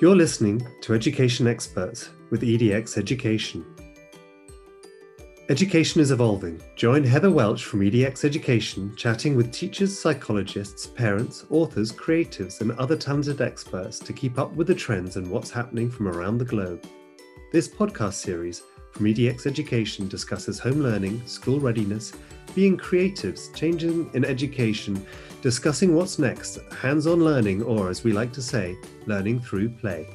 You're listening to Education Experts with EDX Education. Education is evolving. Join Heather Welch from EDX Education chatting with teachers, psychologists, parents, authors, creatives, and other talented experts to keep up with the trends and what's happening from around the globe. This podcast series from EDX Education discusses home learning, school readiness, being creatives, changing in education, discussing what's next, hands on learning, or as we like to say, learning through play.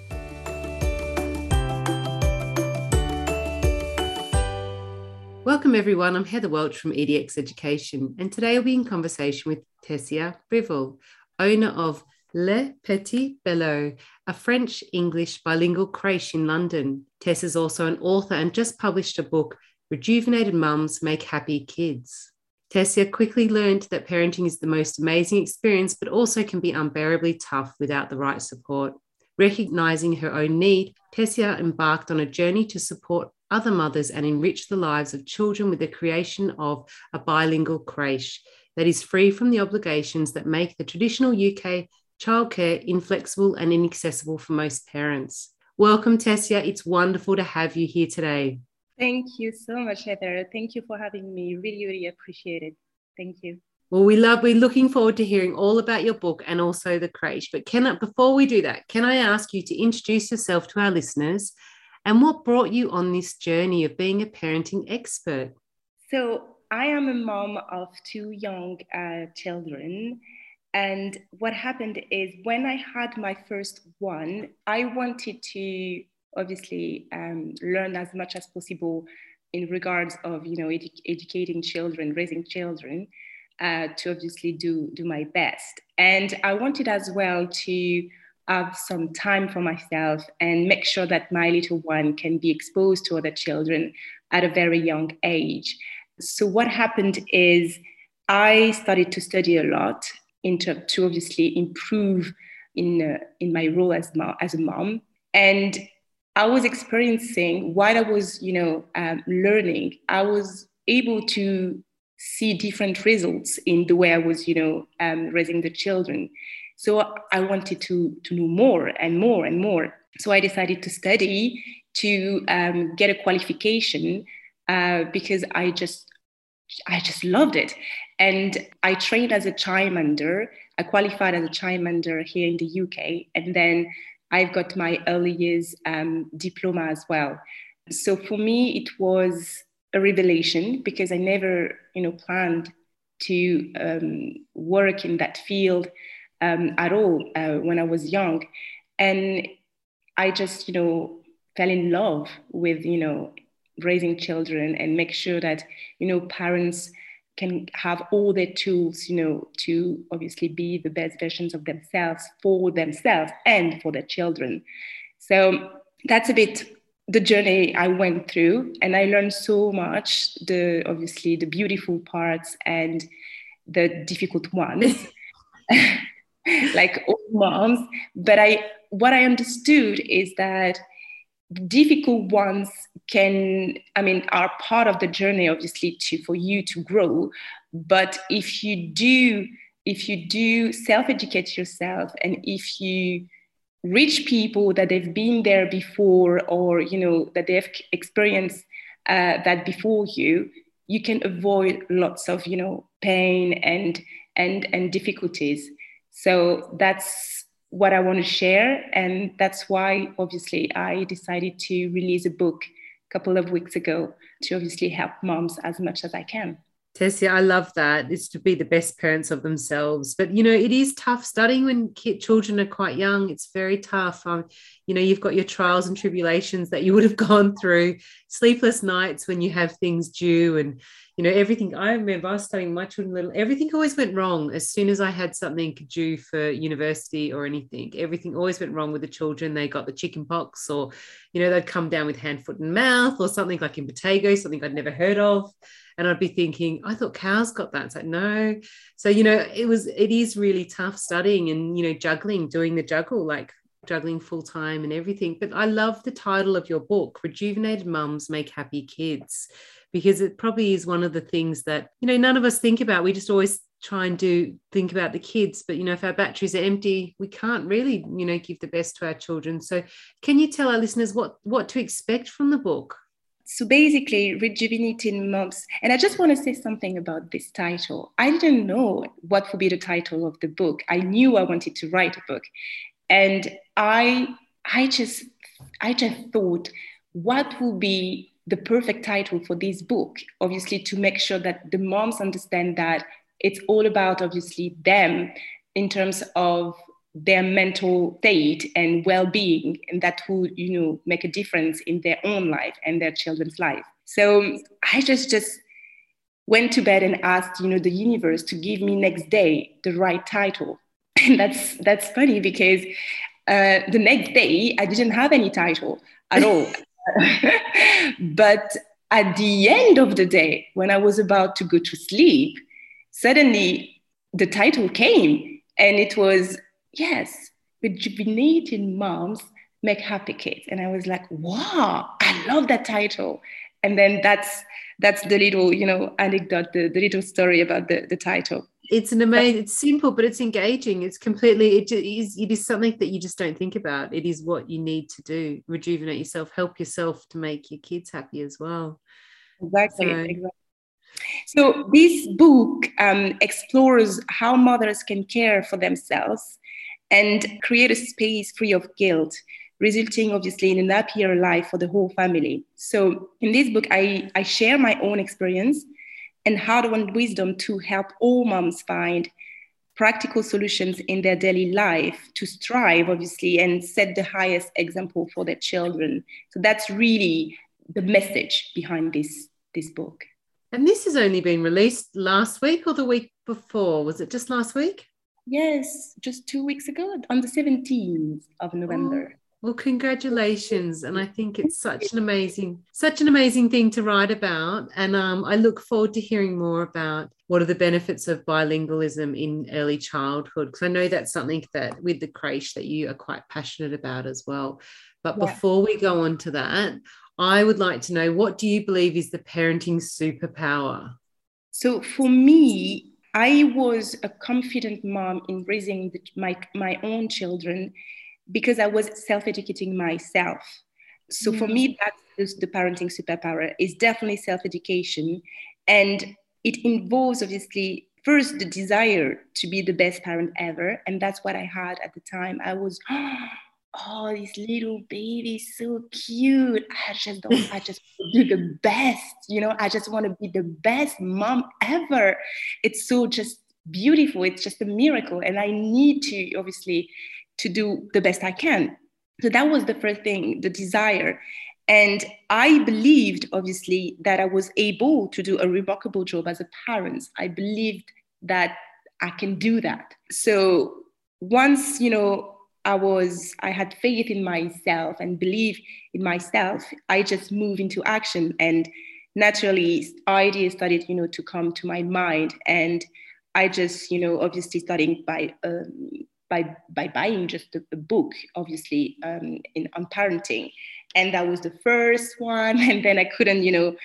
Welcome, everyone. I'm Heather Welch from EDX Education, and today I'll be in conversation with Tessia Brival, owner of Le Petit Bello, a French English bilingual creche in London. Tess is also an author and just published a book, Rejuvenated Mums Make Happy Kids. Tessia quickly learned that parenting is the most amazing experience, but also can be unbearably tough without the right support. Recognizing her own need, Tessia embarked on a journey to support other mothers and enrich the lives of children with the creation of a bilingual creche that is free from the obligations that make the traditional UK childcare inflexible and inaccessible for most parents. Welcome, Tessia. It's wonderful to have you here today. Thank you so much, Heather. Thank you for having me. Really, really appreciate it. Thank you. Well, we love, we're looking forward to hearing all about your book and also the creche. But can I, before we do that, can I ask you to introduce yourself to our listeners and what brought you on this journey of being a parenting expert? So, I am a mom of two young uh, children. And what happened is when I had my first one, I wanted to obviously um, learn as much as possible in regards of you know edu- educating children raising children uh, to obviously do do my best. And i wanted as well to have some time for myself and make sure that my little one can be exposed to other children at a very young age. So what happened is i started to study a lot in into, to obviously improve in uh, in my role as, as a mom. And I was experiencing while I was, you know, um, learning, I was able to see different results in the way I was, you know, um, raising the children. So I wanted to to know more and more and more. So I decided to study to um, get a qualification uh, because I just I just loved it. And I trained as a childminder. I qualified as a childminder here in the UK, and then I've got my early years um, diploma as well. So for me, it was a revelation because I never, you know, planned to um, work in that field um, at all uh, when I was young, and I just, you know, fell in love with, you know, raising children and make sure that, you know, parents can have all their tools, you know, to obviously be the best versions of themselves for themselves and for their children. So that's a bit the journey I went through, and I learned so much. The obviously the beautiful parts and the difficult ones, like all moms. But I what I understood is that difficult ones can i mean are part of the journey obviously to for you to grow but if you do if you do self-educate yourself and if you reach people that they've been there before or you know that they've experienced uh, that before you you can avoid lots of you know pain and and and difficulties so that's what I want to share. And that's why, obviously, I decided to release a book couple of weeks ago to obviously help moms as much as I can. Tessia, I love that. It's to be the best parents of themselves. But, you know, it is tough studying when children are quite young. It's very tough. Um, you know, you've got your trials and tribulations that you would have gone through, sleepless nights when you have things due and, you know, everything. I remember I was studying my children little, everything always went wrong as soon as I had something due for university or anything. Everything always went wrong with the children. They got the chicken pox, or, you know, they'd come down with hand, foot, and mouth, or something like impetigo, something I'd never heard of. And I'd be thinking, I thought cows got that. It's like, no. So, you know, it was, it is really tough studying and, you know, juggling, doing the juggle, like juggling full time and everything. But I love the title of your book, Rejuvenated Mums Make Happy Kids because it probably is one of the things that you know none of us think about. We just always try and do think about the kids but you know if our batteries are empty we can't really you know give the best to our children. So can you tell our listeners what what to expect from the book? So basically rejuvenating moms and i just want to say something about this title. I didn't know what would be the title of the book. I knew i wanted to write a book. And i i just i just thought what would be the perfect title for this book obviously to make sure that the moms understand that it's all about obviously them in terms of their mental state and well-being and that will you know make a difference in their own life and their children's life. So i just just went to bed and asked you know the universe to give me next day the right title. And that's that's funny because uh, the next day i didn't have any title at all but at the end of the day when i was about to go to sleep suddenly the title came and it was, yes, rejuvenating moms make happy kids. And I was like, wow, I love that title. And then that's that's the little, you know, anecdote, the, the little story about the, the title. It's an amazing, it's simple, but it's engaging. It's completely, it is, it is something that you just don't think about. It is what you need to do, rejuvenate yourself, help yourself to make your kids happy as well. Exactly. So, exactly. So, this book um, explores how mothers can care for themselves and create a space free of guilt, resulting obviously in an happier life for the whole family. So, in this book, I, I share my own experience and hard-won wisdom to help all moms find practical solutions in their daily life to strive, obviously, and set the highest example for their children. So that's really the message behind this, this book. And this has only been released last week or the week before. Was it just last week? Yes, just two weeks ago on the 17th of November. Oh, well, congratulations. And I think it's such an amazing, such an amazing thing to write about. And um, I look forward to hearing more about what are the benefits of bilingualism in early childhood. Because I know that's something that with the creche that you are quite passionate about as well. But yeah. before we go on to that, I would like to know what do you believe is the parenting superpower? So for me, I was a confident mom in raising the, my, my own children because I was self-educating myself. So for me, mm. that's the parenting superpower is definitely self-education. And it involves obviously first the desire to be the best parent ever. And that's what I had at the time. I was, oh, this little baby is so cute. I just don't, I just do the best, you know, I just want to be the best mom ever. It's so just beautiful. It's just a miracle. And I need to obviously to do the best I can. So that was the first thing, the desire. And I believed, obviously, that I was able to do a remarkable job as a parent. I believed that I can do that. So once, you know, I was, I had faith in myself and believe in myself. I just moved into action and naturally ideas started, you know, to come to my mind. And I just, you know, obviously starting by, um, by, by buying just a, book, obviously, um, in, on parenting. And that was the first one. And then I couldn't, you know,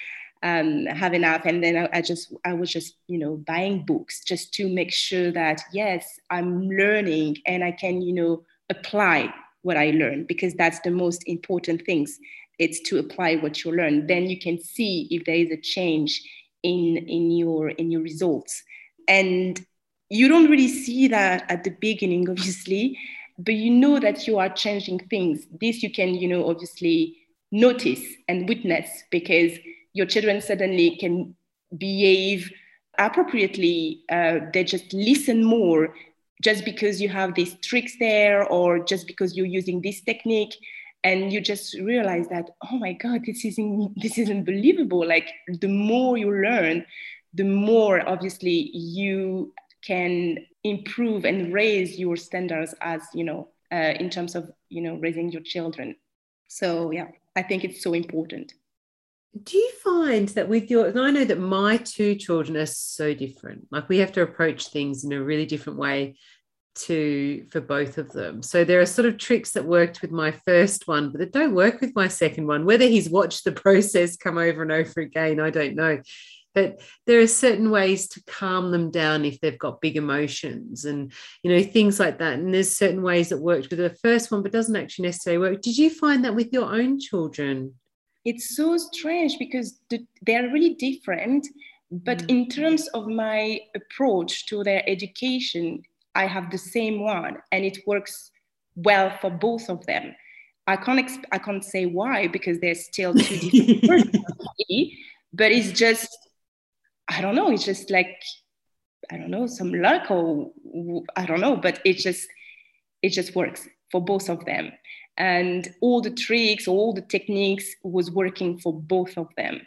um, have enough. And then I, I, just, I was just, you know, buying books just to make sure that, yes, I'm learning and I can, you know, apply what I learned because that's the most important things. It's to apply what you learn. Then you can see if there is a change in in your in your results. And you don't really see that at the beginning, obviously, but you know that you are changing things. This you can, you know, obviously notice and witness because your children suddenly can behave appropriately. Uh, they just listen more just because you have these tricks there or just because you're using this technique and you just realize that oh my god this is in, this is unbelievable like the more you learn the more obviously you can improve and raise your standards as you know uh, in terms of you know raising your children. So yeah i think it's so important. Do you find that with your i know that my two children are so different. Like we have to approach things in a really different way to for both of them. So there are sort of tricks that worked with my first one but that don't work with my second one. Whether he's watched the process come over and over again i don't know but there are certain ways to calm them down if they've got big emotions and you know things like that. And there's certain ways that worked with the first one but doesn't actually necessarily work. Did you find that with your own children? It's so strange because they're really different but mm. in terms of my approach to their education i have the same one and it works well for both of them. I can't exp- I can't say why because they're still two different but it's just I don't know. It's just like I don't know some luck or I don't know, but it just it just works for both of them, and all the tricks, all the techniques was working for both of them.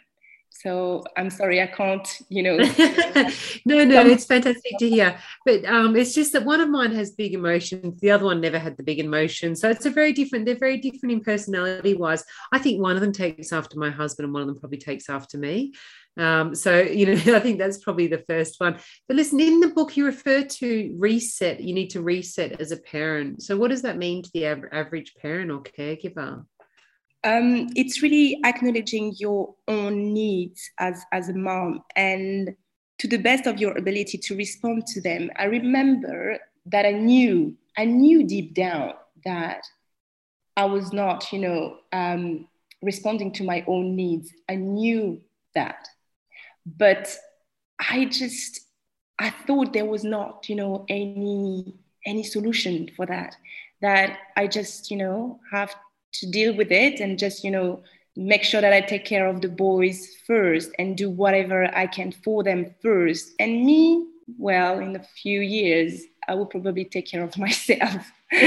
So I'm sorry, I can't, you know. no, no, it's fantastic to hear. But um, it's just that one of mine has big emotions. The other one never had the big emotions. So it's a very different, they're very different in personality wise. I think one of them takes after my husband and one of them probably takes after me. Um, so, you know, I think that's probably the first one. But listen, in the book, you refer to reset. You need to reset as a parent. So, what does that mean to the average parent or caregiver? Um, it's really acknowledging your own needs as, as a mom and to the best of your ability to respond to them. I remember that I knew, I knew deep down that I was not, you know, um, responding to my own needs. I knew that. But I just, I thought there was not, you know, any any solution for that. That I just, you know, have to deal with it and just you know make sure that i take care of the boys first and do whatever i can for them first. And me well in a few years i will probably take care of myself.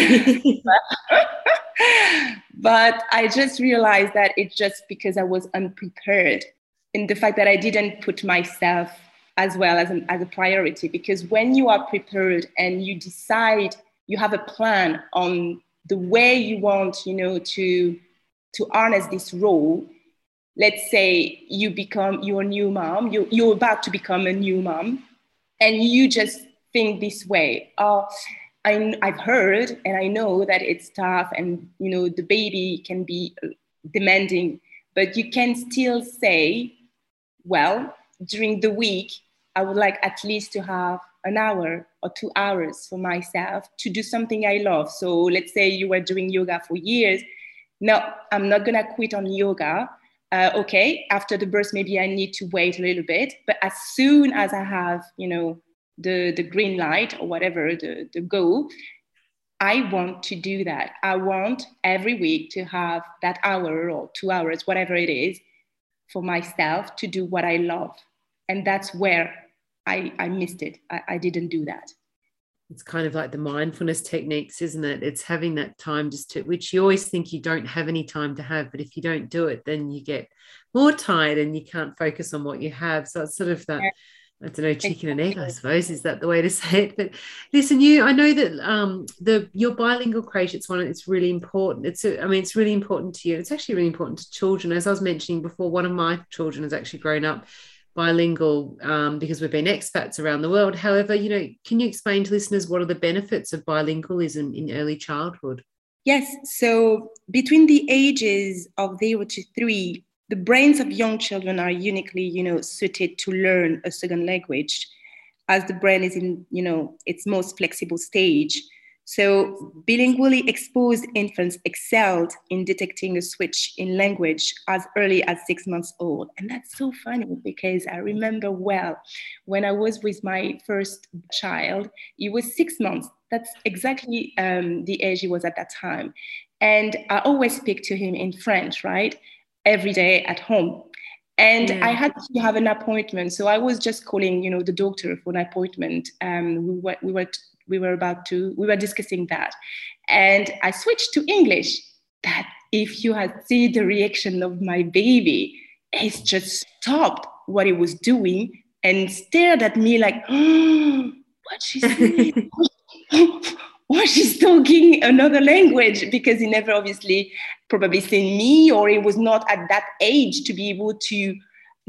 But i just realized that it's just because i was unprepared in the fact that i didn't put myself as well as, an, as a priority. Because when you are prepared and you decide you have a plan on the way you want, you know, to to harness this role. Let's say you become your new mom, you, you're about to become a new mom, and you just think this way. Oh, I, I've heard and I know that it's tough, and you know the baby can be uh, demanding, but you can still say, well, during the week, I would like at least to have an hour or two hours for myself to do something I love. So let's say you were doing yoga for years. No, I'm not gonna quit on yoga. Uh, okay, after the birth, maybe I need to wait a little bit. But as soon as I have, you know, the, the green light or whatever, the, the go, I want to do that. I want every week to have that hour or two hours, whatever it is, for myself to do what I love. And that's where I, I missed it. I, I didn't do that. It's kind of like the mindfulness techniques, isn't it? It's having that time just to, which you always think you don't have any time to have, but if you don't do it, then you get more tired and you can't focus on what you have. So it's sort of that. Yeah. I don't know, chicken and egg, I suppose, is that the way to say it? But listen, you, I know that um, the your bilingual creche, it's one, it's really important. It's, a, I mean, it's really important to you. It's actually really important to children. As I was mentioning before, one of my children has actually grown up bilingual um, because we've been expats around the world. However, you know, can you explain to listeners what are the benefits of bilingualism in early childhood? Yes. So between the ages of zero to three, the brains of young children are uniquely, you know, suited to learn a second language, as the brain is in, you know, its most flexible stage. So, bilingually exposed infants excelled in detecting a switch in language as early as six months old. And that's so funny because I remember well when I was with my first child, he was six months. That's exactly um, the age he was at that time. And I always speak to him in French, right? Every day at home. And yeah. I had to have an appointment. So I was just calling, you know, the doctor for an appointment. Um, we were, we were we were about to we were discussing that and i switched to english that if you had seen the reaction of my baby he's just stopped what he was doing and stared at me like oh, what she's what she's talking another language because he never obviously probably seen me or it was not at that age to be able to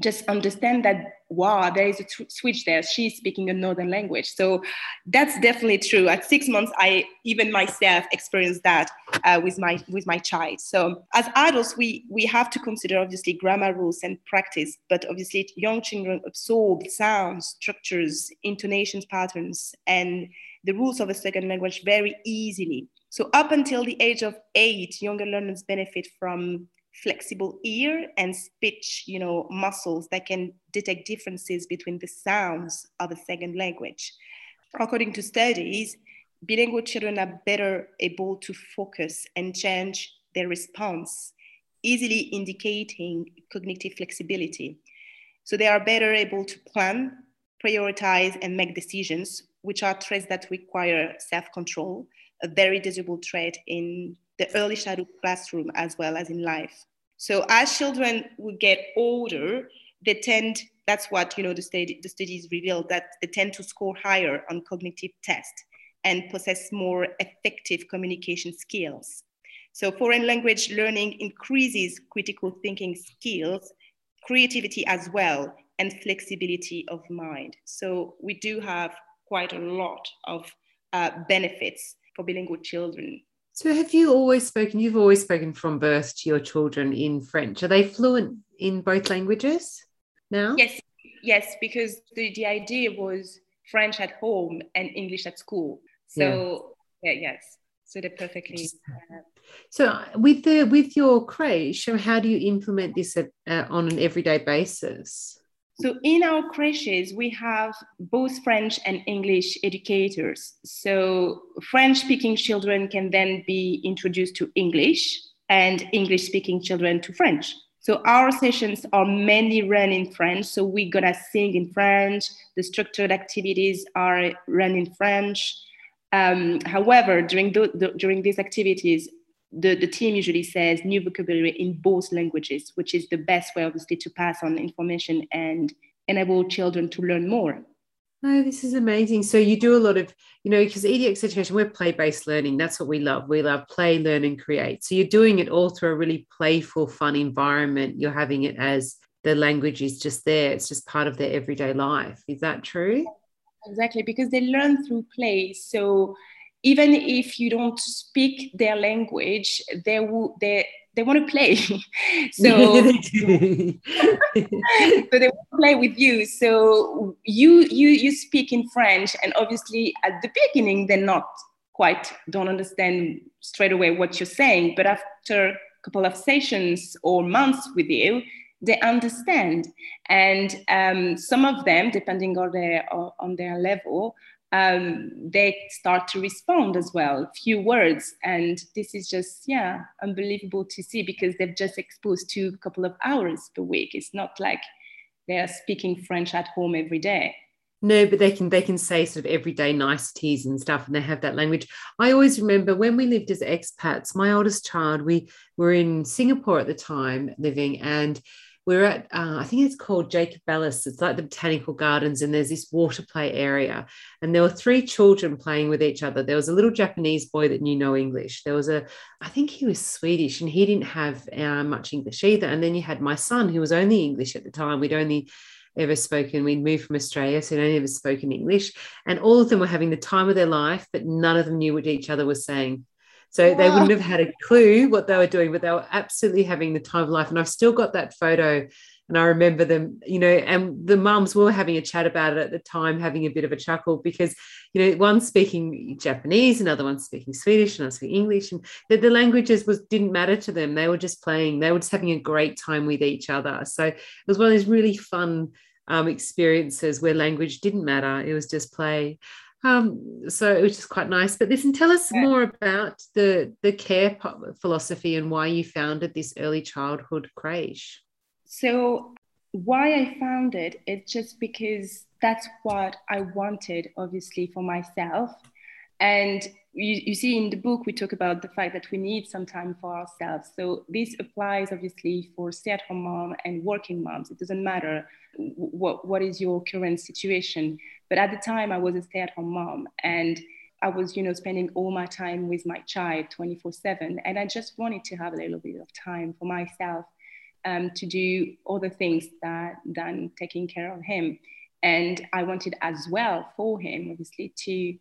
just understand that wow there is a t- switch there. She's speaking another language. So that's definitely true. At six months i even myself experienced that uh, with my with my child. So as adults we we have to consider obviously grammar rules and practice but obviously young children absorb sounds structures intonations patterns and the rules of a second language very easily so up until the age of eight younger learners benefit from flexible ear and speech, you know, muscles that can detect differences between the sounds of a second language. According to studies, bilingual children are better able to focus and change their response, easily indicating cognitive flexibility. So they are better able to plan, prioritize, and make decisions, which are traits that require self-control, a very desirable trait in the early childhood classroom as well as in life. So as children will get older, they tend, that's what you know the, study, the studies reveal, that they tend to score higher on cognitive tests and possess more effective communication skills. So foreign language learning increases critical thinking skills, creativity as well, and flexibility of mind. So we do have quite a lot of uh, benefits for bilingual children so, have you always spoken? You've always spoken from birth to your children in French. Are they fluent in both languages now? Yes, yes, because the, the idea was French at home and English at school. So, yeah, yeah yes, so they're perfectly. Uh, so, with the with your creche, how do you implement this at, uh, on an everyday basis? So in our creches, we have both French and English educators. So French speaking children can then be introduced to English and English speaking children to French. So our sessions are mainly run in French. So we're gonna sing in French. The structured activities are run in French. Um, however, during, the, the, during these activities, the, the team usually says new vocabulary in both languages, which is the best way, obviously, to pass on information and enable children to learn more. Oh, this is amazing. So you do a lot of, you know, because EDX education, we're play-based learning. That's what we love. We love play, learn, and create. So you're doing it all through a really playful, fun environment. You're having it as the language is just there. It's just part of their everyday life. Is that true? Exactly, because they learn through play. So even if you don't speak their language, they will they they want to play. so, so they want to play with you. So you you you speak in French, and obviously at the beginning they're not quite don't understand straight away what you're saying, but after a couple of sessions or months with you, they understand. And um, some of them, depending on their on their level, um, they start to respond as well, few words. And this is just, yeah, unbelievable to see because they've just exposed to a couple of hours per week. It's not like they're speaking French at home every day. No, but they can they can say sort of everyday niceties and stuff, and they have that language. I always remember when we lived as expats. My oldest child, we were in Singapore at the time living, and we're at uh, I think it's called Jacob Ballas. It's like the botanical gardens, and there's this water play area. And there were three children playing with each other. There was a little Japanese boy that knew no English. There was a, I think he was Swedish, and he didn't have uh, much English either. And then you had my son, who was only English at the time. We'd only ever spoken. We'd moved from Australia, so only ever spoken English. And all of them were having the time of their life, but none of them knew what each other was saying. So they wouldn't have had a clue what they were doing, but they were absolutely having the time of life. And I've still got that photo. And I remember them, you know, and the mums were having a chat about it at the time, having a bit of a chuckle because, you know, one speaking Japanese, another one speaking Swedish, another speaking English, and the, the languages was didn't matter to them. They were just playing. They were just having a great time with each other. So it was one of those really fun um, experiences where language didn't matter. It was just play. Um, so it was just quite nice. But listen, tell us more about the the care philosophy and why you founded this early childhood creche. So why I founded it it's just because that's what I wanted, obviously, for myself. And you, you see in the book, we talk about the fact that we need some time for ourselves. So this applies obviously for stay-at-home mom and working moms. It doesn't matter what, what is your current situation. But at the time, I was a stay-at-home mom, and I was, you know, spending all my time with my child 24/7, and I just wanted to have a little bit of time for myself. um, to do other things that, than taking care of him. And I wanted as well for him, obviously, to,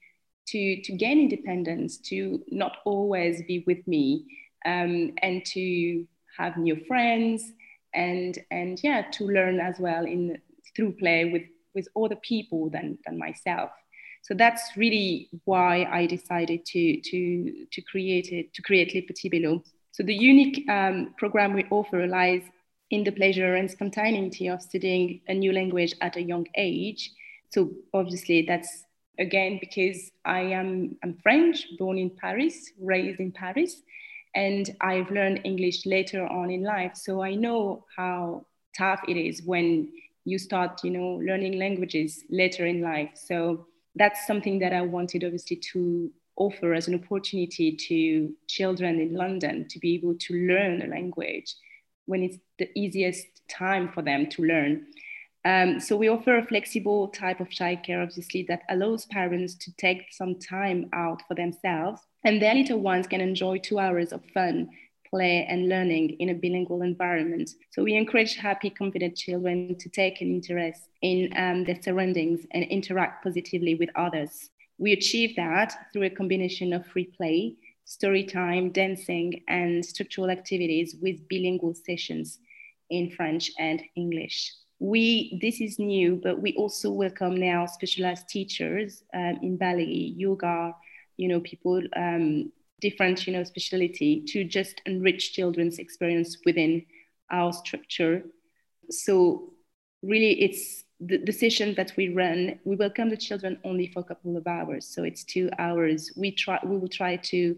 to, to gain independence, to not always be with me, um, and to have new friends, and, and yeah, to learn as well in through play with, with other people than, than myself. So that's really why I decided to, to, to create it, to create Petit Bello. So the unique um, program we offer lies in the pleasure and spontaneity of studying a new language at a young age. So obviously that's again because I am I'm French, born in Paris, raised in Paris, and I've learned English later on in life. So I know how tough it is when you start, you know, learning languages later in life. So that's something that I wanted obviously to offer as an opportunity to children in London to be able to learn a language when it's the easiest time for them to learn. Um, so we offer a flexible type of childcare, obviously, that allows parents to take some time out for themselves, and their little ones can enjoy two hours of fun, play, and learning in a bilingual environment. So we encourage happy, confident children to take an interest in um, their surroundings and interact positively with others. We achieve that through a combination of free play, story time, dancing, and structural activities with bilingual sessions in French and English we this is new but we also welcome now specialized teachers um, in ballet yoga you know people um, different you know specialty to just enrich children's experience within our structure. So really it's the, the session that we run. We welcome the children only for a couple of hours so it's two hours. We try we will try to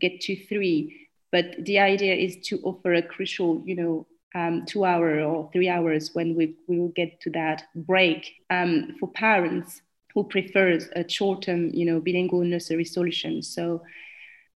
get to three but the idea is to offer a crucial you know um, two hour or three hours when we, we will get to that break. Um, for parents who prefers a short-term, you know, bilingual nursery solution. So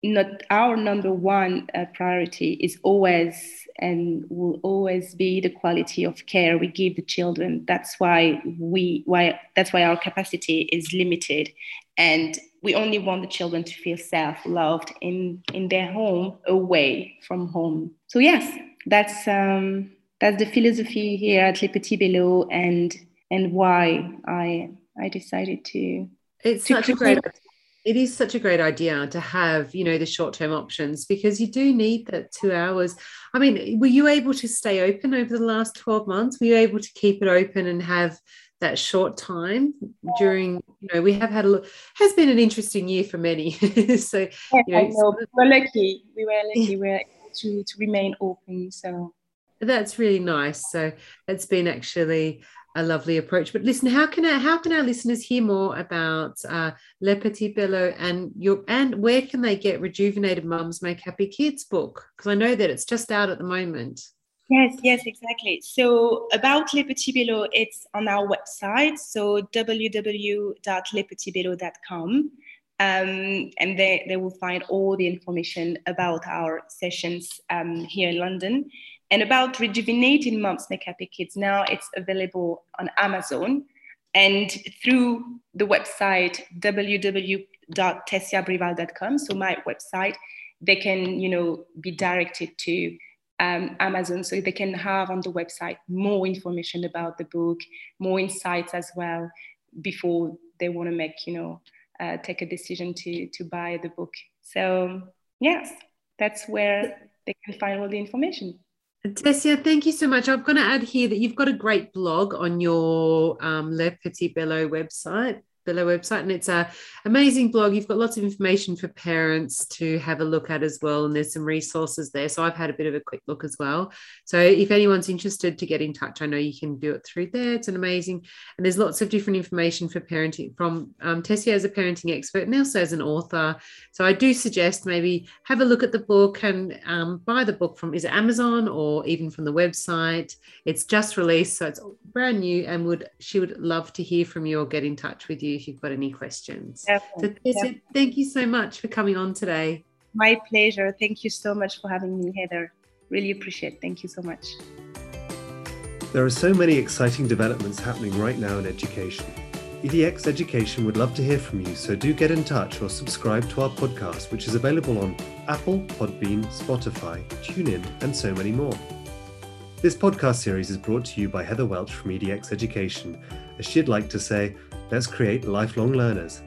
not our number one uh, priority is always and will always be the quality of care we give the children. That's why we why that's why our capacity is limited. And we only want the children to feel self-loved in in their home away from home. So yes that's um, that's the philosophy here at Le Petit Bello and and why I I decided to. It's to such a great. It is such a great idea to have, you know, the short-term options because you do need that two hours. I mean, were you able to stay open over the last twelve months? Were you able to keep it open and have that short time during you know we have had a has been an interesting year for many so you know, know, we're lucky we were lucky we're to to remain open. So that's really nice. So it's been actually a lovely approach. But listen, how can our, how can our listeners hear more about uh, Le Petit Bello and your and where can they get Rejuvenated Mums Make Happy Kids book? Because I know that it's just out at the moment. Yes, yes, exactly. So about Le Petit Bello, it's on our website, so www.lepetitbello.com. Um, and they, they will find all the information about our sessions um, here in London. And about rejuvenating Mums Make Happy Kids, now it's available on Amazon and through the website www.tessiabrival.com, so my website, they can, you know, be directed to um, Amazon, so they can have on the website more information about the book, more insights as well before they want to make, you know, uh, take a decision to to buy the book. So yes, that's where they can find all the information. Tessia, thank you so much. I'm going to add here that you've got a great blog on your um, Le Petit Bello website Bello website and it's a amazing blog. You've got lots of information for parents to have a look at as well and there's some resources there. So i've had a bit of a quick look as well. So if anyone's interested to get in touch i know you can do it through there. It's an amazing and there's lots of different information for parenting from um, tessia as a parenting expert and also as an author. So i do suggest maybe have a look at the book and um, buy the book from is it amazon or even from the website? It's just released so it's brand new and would she would love to hear from you or get in touch with you if you've got any questions. So, thank you so much for coming on today. My pleasure. Thank you so much for having me, Heather. Really appreciate it. Thank you so much. There are so many exciting developments happening right now in education. EDX Education would love to hear from you, so do get in touch or subscribe to our podcast, which is available on Apple, Podbean, Spotify, TuneIn, and so many more. This podcast series is brought to you by Heather Welch from EDX Education, as she'd like to say, let's create lifelong learners.